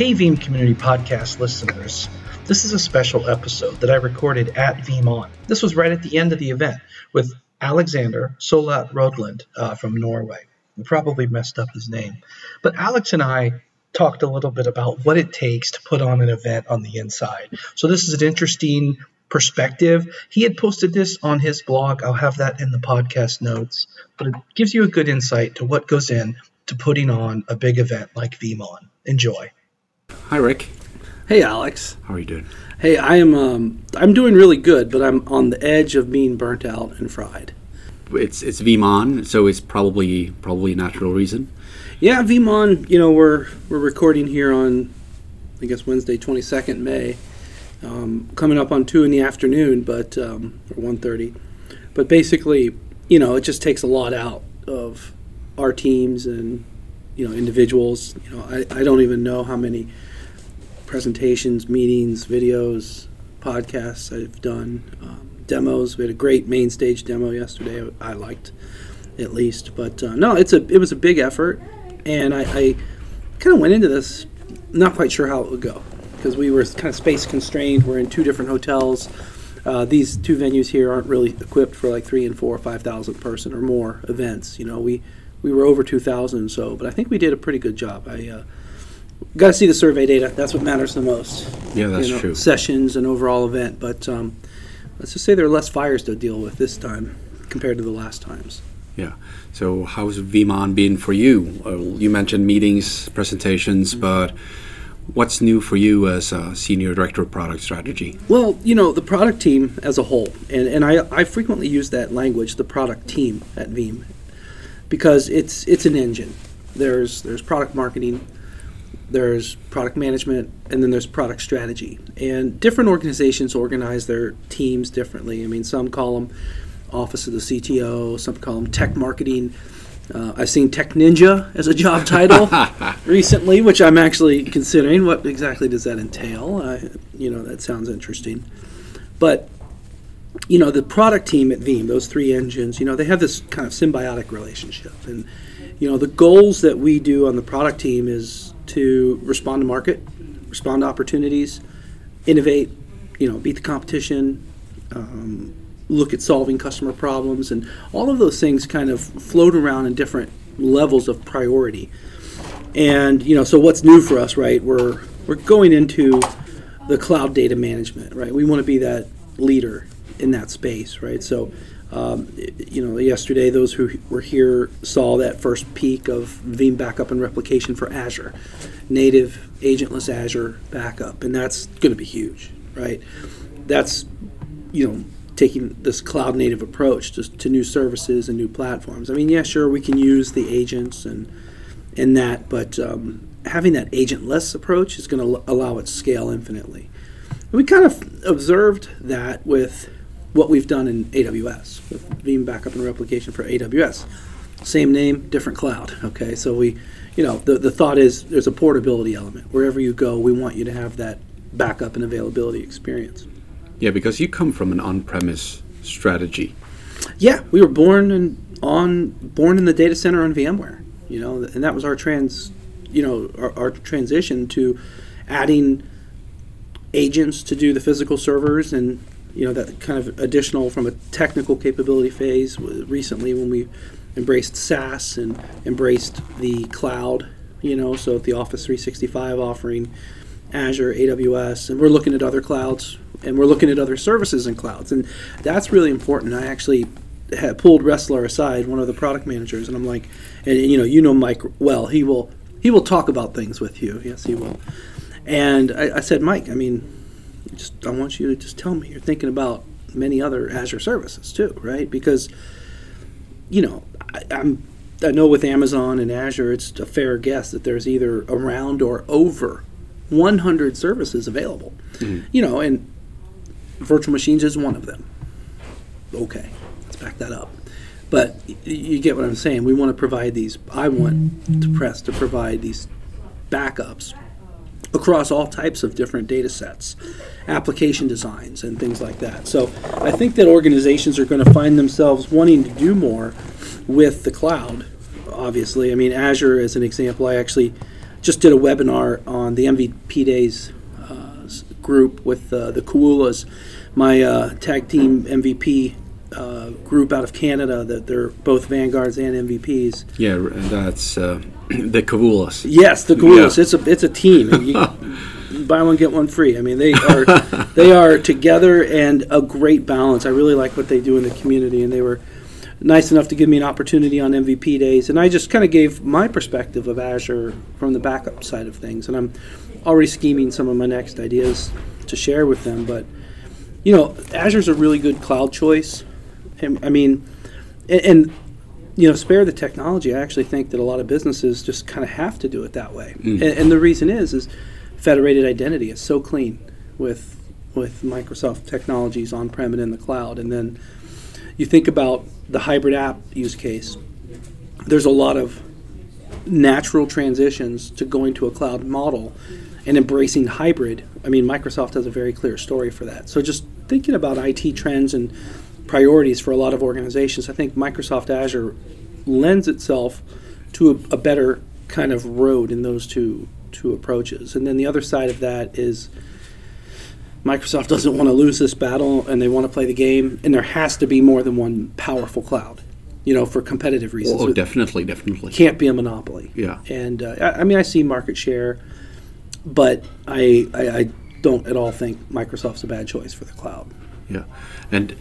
Hey, Veeam Community Podcast listeners. This is a special episode that I recorded at VeeamON. This was right at the end of the event with Alexander Solat Rodland uh, from Norway. I probably messed up his name. But Alex and I talked a little bit about what it takes to put on an event on the inside. So this is an interesting perspective. He had posted this on his blog. I'll have that in the podcast notes. But it gives you a good insight to what goes in to putting on a big event like VeeamON. Enjoy. Hi, Rick. Hey, Alex. How are you doing? Hey, I am. Um, I'm doing really good, but I'm on the edge of being burnt out and fried. It's it's VeeamON, so it's probably probably a natural reason. Yeah, VeeamON. You know, we're we're recording here on, I guess Wednesday, 22nd May, um, coming up on two in the afternoon, but um, or 1:30. But basically, you know, it just takes a lot out of our teams and you know individuals. You know, I, I don't even know how many presentations, meetings, videos, podcasts I've done, um, demos. We had a great main stage demo yesterday. I liked, at least. But uh, no, it's a it was a big effort, and I, I kind of went into this not quite sure how it would go because we were kind of space constrained. We're in two different hotels. Uh, these two venues here aren't really equipped for like three and four or five thousand person or more events. You know, we we were over two thousand, so but I think we did a pretty good job. I uh, got to see the survey data. That's what matters the most. Yeah, that's you know, true. Sessions and overall event, but um, let's just say there are less fires to deal with this time compared to the last times. Yeah. So how's VeeamON been for you? Uh, you mentioned meetings, presentations, Mm-hmm. but what's new for you as a senior director of product strategy? Well, you know, the product team as a whole, and, and I, I frequently use that language, the product team at Veeam, because it's it's an engine. There's there's product marketing, there's product management, and then there's product strategy. And different organizations organize their teams differently. I mean, some call them Office of the CTO, some call them tech marketing. Uh, I've seen Tech Ninja as a job title recently, which I'm actually considering. What exactly does that entail? I, you know, that sounds interesting. But you know, the product team at Veeam, those three engines, you know, they have this kind of symbiotic relationship. And you know, the goals that we do on the product team is to respond to market, respond to opportunities, innovate, you know, beat the competition, um, look at solving customer problems, and all of those things kind of float around in different levels of priority. And you know, so what's new for us, right? We're we're going into the cloud data management, right? We want to be that leader in that space, right? So, um, you know, yesterday those who were here saw that first peek of Veeam backup and replication for Azure, native agentless Azure backup, and that's going to be huge, right? That's you know taking this cloud native approach to, to new services and new platforms. I mean, yeah, sure, we can use the agents and in that, but um, having that agentless approach is going to allow it to scale infinitely. And we kind of observed that with what we've done in AWS, with Veeam backup and replication for AWS. Same name, different cloud. Okay, so we, you know, the, the thought is there's a portability element. Wherever you go, we want you to have that backup and availability experience. Yeah, because you come from an on-premise strategy. Yeah, we were born in, on born in the data center on VMware, you know, and that was our trans, you know, our, our transition to adding agents to do the physical servers and you know that kind of additional from a technical capability phase recently when we embraced SaaS and embraced the cloud, you know, so the Office 365 offering, Azure, AWS, and we're looking at other clouds and we're looking at other services and clouds, and that's really important. I actually had pulled Resseler aside, one of the product managers, and I'm like, and you know, you know Mike well. He will he will talk about things with you. Yes, he will. And I, I said, Mike, I mean, just I want you to just tell me you're thinking about many other Azure services too, right? Because you know, I, I'm I know with Amazon and Azure, it's a fair guess that there's either around or over 100 services available. Mm-hmm. You know, and virtual machines is one of them. Okay, let's back that up. But you get what I'm saying. We want to provide these. I want to press to provide these backups across all types of different data sets, application designs, and things like that. So I think that organizations are going to find themselves wanting to do more with the cloud. Obviously, I mean Azure as an example. I actually just did a webinar on the MVP Days uh, group with uh, the Koolas, my uh, tag team MVP uh, group out of Canada. That they're both vanguards and MVPs. Yeah, that's uh, the Kawulas. Yes, the Koolas. Yeah. It's a it's a team. You, buy one get one free. I mean, they are they are together and a great balance. I really like what they do in the community, and they were nice enough to give me an opportunity on MVP days. And I just kind of gave my perspective of Azure from the backup side of things, and I'm already scheming some of my next ideas to share with them. But you know, Azure's a really good cloud choice. I mean, and, and you know, spare the technology. I actually think that a lot of businesses just kind of have to do it that way. Mm. And, and the reason is, is federated identity is so clean with with Microsoft technologies on-prem and in the cloud. And then you think about the hybrid app use case. There's a lot of natural transitions to going to a cloud model and embracing hybrid. I mean, Microsoft has a very clear story for that. So just thinking about IT trends and priorities for a lot of organizations, I think Microsoft Azure lends itself to a, a better kind of road in those two two approaches. And then the other side of that is Microsoft doesn't want to lose this battle and they want to play the game and there has to be more than one powerful cloud. You know, for competitive reasons. Oh, definitely, definitely. can't be a monopoly. Yeah. And uh, I, I mean, I see market share, but I, I I don't at all think Microsoft's a bad choice for the cloud. Yeah, and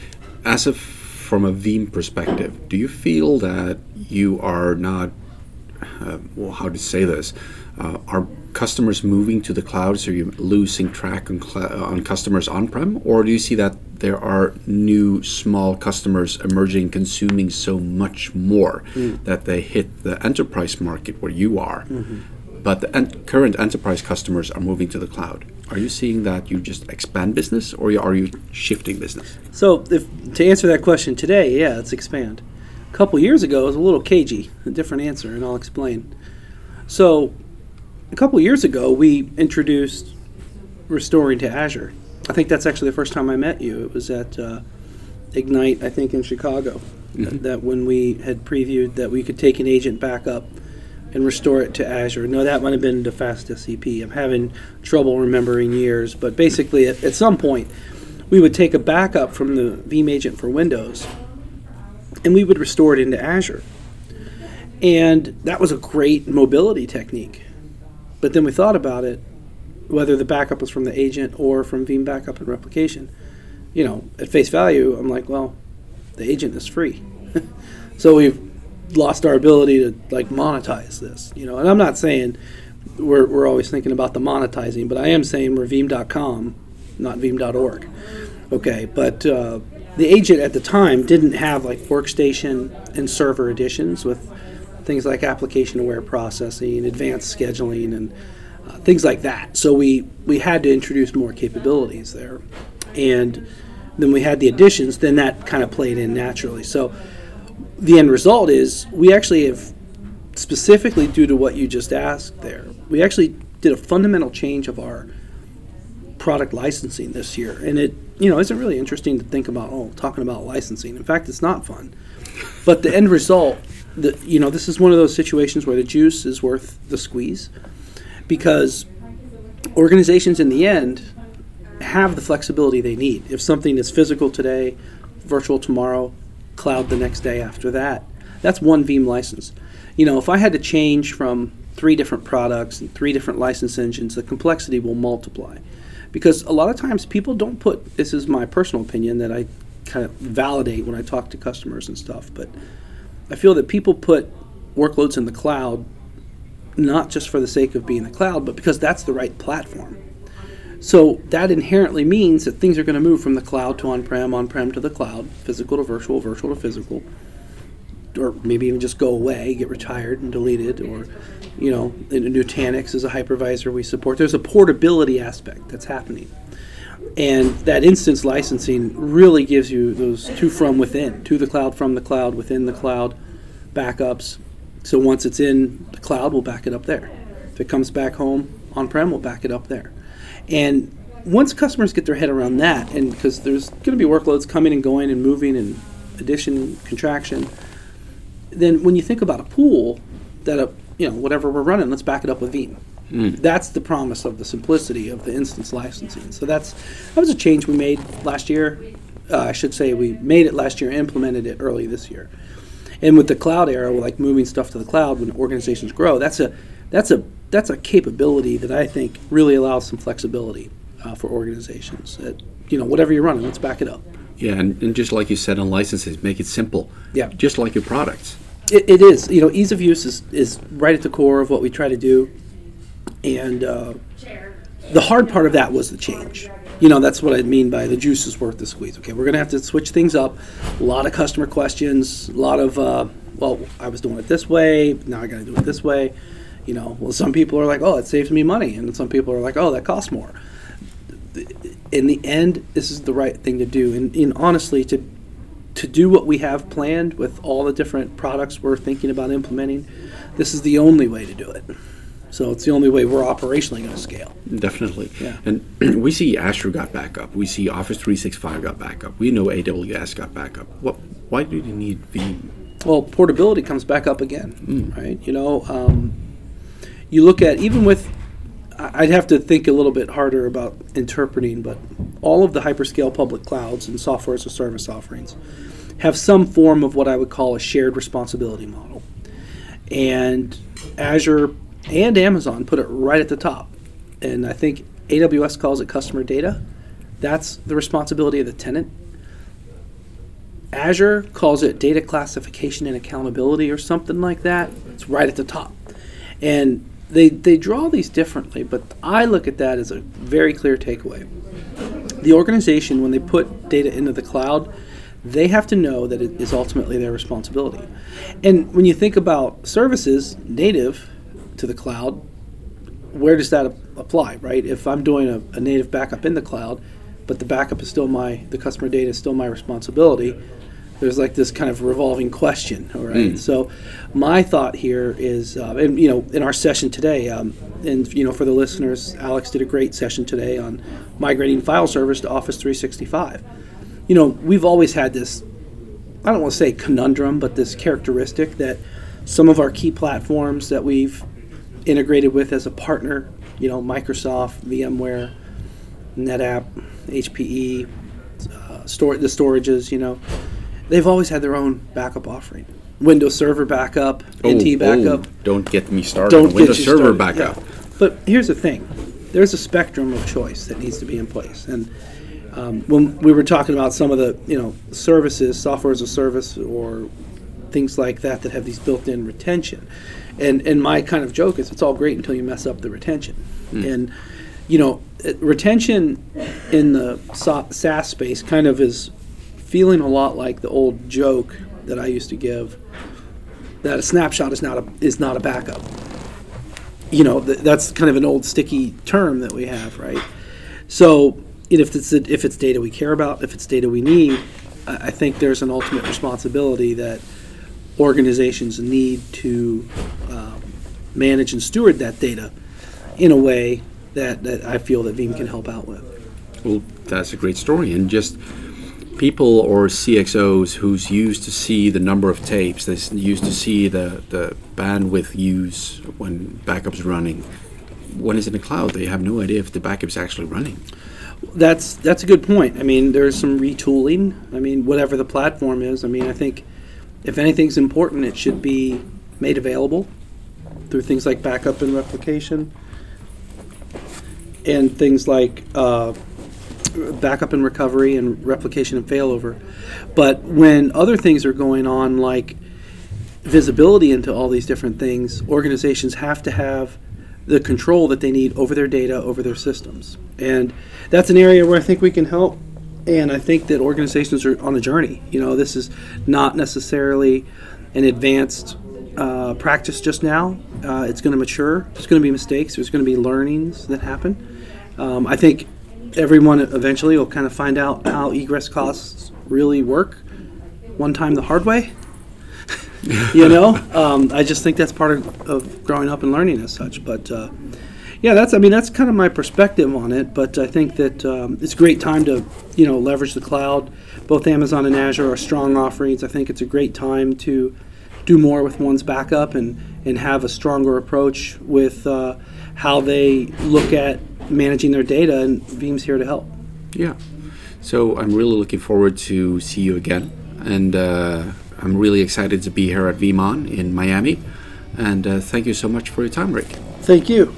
as a from a Veeam perspective, do you feel that you are not? Uh, well, how to say this? Uh, are customers moving to the cloud, so you're losing track on cl- on customers on-prem, or do you see that there are new small customers emerging, consuming so much more that they hit the enterprise market where you are? But the en- current enterprise customers are moving to the cloud. Are you seeing that you just expand business, or are you shifting business? So, if to answer that question today, yeah, let's expand. A couple years ago, it was a little cagey, a different answer, and I'll explain. So, a couple years ago, we introduced restoring to Azure. I think that's actually the first time I met you. It was at uh, Ignite, I think, in Chicago. That, that when we had previewed that we could take an agent back up and restore it to Azure. No, that might have been the fast SCP. I'm having trouble remembering years, but basically, at, at some point, we would take a backup from the Veeam agent for Windows, and we would restore it into Azure. And that was a great mobility technique. But then we thought about it, whether the backup was from the agent or from Veeam backup and replication. You know, at face value, I'm like, well, the agent is free. so we've lost our ability to like monetize this, you know. And I'm not saying we're, we're always thinking about the monetizing, but I am saying we're Veeam.com, not Veeam.org. Okay, but uh, the agent at the time didn't have like workstation and server editions with things like application aware processing, advanced scheduling, and uh, things like that. So we we had to introduce more capabilities there, and then we had the additions. Then that kind of played in naturally. So the end result is we actually have specifically due to what you just asked there. We actually did a fundamental change of our product licensing this year, and it you know isn't really interesting to think about. Oh, talking about licensing. In fact, it's not fun. But the end result, the you know, this is one of those situations where the juice is worth the squeeze, because organizations in the end have the flexibility they need. If something is physical today, virtual tomorrow, cloud the next day after that, that's one Veeam license. You know, if I had to change from three different products and three different license engines, the complexity will multiply. Because a lot of times people don't put, this is my personal opinion that I kind of validate when I talk to customers and stuff, but I feel that people put workloads in the cloud not just for the sake of being the cloud, but because that's the right platform. So that inherently means that things are going to move from the cloud to on-prem, on-prem to the cloud, physical to virtual, virtual to physical, or maybe even just go away, get retired and deleted, or you know, in Nutanix is a hypervisor we support. There's a portability aspect that's happening, and that instance licensing really gives you those two from within, to the cloud, from the cloud, within the cloud, backups. So once it's in the cloud, we'll back it up there. If it comes back home on-prem, we'll back it up there. And once customers get their head around that, and because there's going to be workloads coming and going and moving and addition, contraction, then when you think about a pool that a you know whatever we're running, let's back it up with Veeam. That's the promise of the simplicity of the instance licensing. So that's that was a change we made last year. Uh, I should say we made it last year, implemented it early this year. And with the cloud era, we're like moving stuff to the cloud when organizations grow. That's a that's a that's a capability that I think really allows some flexibility uh, for organizations. That, you know, whatever you're running, let's back it up. Yeah, and, and just like you said on licenses, make it simple. Yeah. Just like your products. It, it is. You know, ease of use is, is right at the core of what we try to do. And uh, the hard part of that was the change. You know, that's what I mean by the juice is worth the squeeze. Okay, we're going to have to switch things up. A lot of customer questions, a lot of, uh, well, I was doing it this way, now I got to do it this way. You know, well, some people are like, oh, it saves me money. And some people are like, oh, that costs more. In the end, this is the right thing to do. And, and honestly, to to do what we have planned with all the different products we're thinking about implementing, this is the only way to do it. So it's the only way we're operationally going to scale. Definitely. Yeah. And we see Azure got backup. We see Office 365 got backup. We know AWS got backup. What? Why do you need Veeam? Well, portability comes back up again, right? You know, um, you look at even with, I'd have to think a little bit harder about interpreting, but all of the hyperscale public clouds and software as a service offerings have some form of what I would call a shared responsibility model. And Azure and Amazon put it right at the top. And I think AWS calls it customer data. That's the responsibility of the tenant. Azure calls it data classification and accountability or something like that. It's right at the top. And they, they draw these differently, but I look at that as a very clear takeaway. The organization, when they put data into the cloud, they have to know that it is ultimately their responsibility. And when you think about services native to the cloud, where does that apply, right? If I'm doing a, a native backup in the cloud, but the backup is still my, the customer data is still my responsibility, there's like this kind of revolving question, all right? So, my thought here is, uh, and you know, in our session today, um, and you know, for the listeners, Alex did a great session today on migrating file servers to Office 365. You know, we've always had this, I don't want to say conundrum, but this characteristic that some of our key platforms that we've integrated with as a partner, you know, Microsoft, VMware, NetApp, HPE, uh, store, the storages, you know, they've always had their own backup offering. Windows Server backup, NT backup. Oh, don't get me started. Don't on Windows get Server started. backup. Yeah. But here's the thing: there's a spectrum of choice that needs to be in place. And um, when we were talking about some of the you know services, software as a service, or things like that that have these built-in retention, and and my kind of joke is it's all great until you mess up the retention, and you know retention in the SaaS space kind of is feeling a lot like the old joke that I used to give that a snapshot is not a is not a backup you know th- that's kind of an old sticky term that we have right so if it's if it's data we care about if it's data we need i I think there's an ultimate responsibility that organizations need to um, manage and steward that data in a way that, that i feel that veeam can help out with Well, that's a great story. And just people or CXOs who's used to see the number of tapes, they used to see the, the bandwidth use when backup's running. When it's in the cloud, they have no idea if the backup's actually running. That's that's a good point. I mean, there's some retooling. I mean, whatever the platform is. I mean, I think if anything's important, it should be made available through things like backup and replication, and things like uh, backup and recovery and replication and failover. But when other things are going on, like visibility into all these different things, organizations have to have the control that they need over their data, over their systems. And that's an area where I think we can help. And I think that organizations are on a journey. You know, this is not necessarily an advanced uh, practice just now. Uh, it's going to mature. There's going to be mistakes. There's going to be learnings that happen. Um, I think everyone eventually will kind of find out how egress costs really work one time the hard way you know? Um, i just think that's part of, of growing up and learning as such but uh, yeah that's i mean that's kind of my perspective on it but i think that um, it's a great time to you know leverage the cloud. Both amazon and azure are strong offerings. I think it's a great time to do more with one's backup and, and have a stronger approach with uh, how they look at managing their data, and Veeam's here to help. Yeah. So I'm really looking forward to see you again, and uh, I'm really excited to be here at VeeamON in Miami. And uh, thank you so much for your time, Rick. Thank you.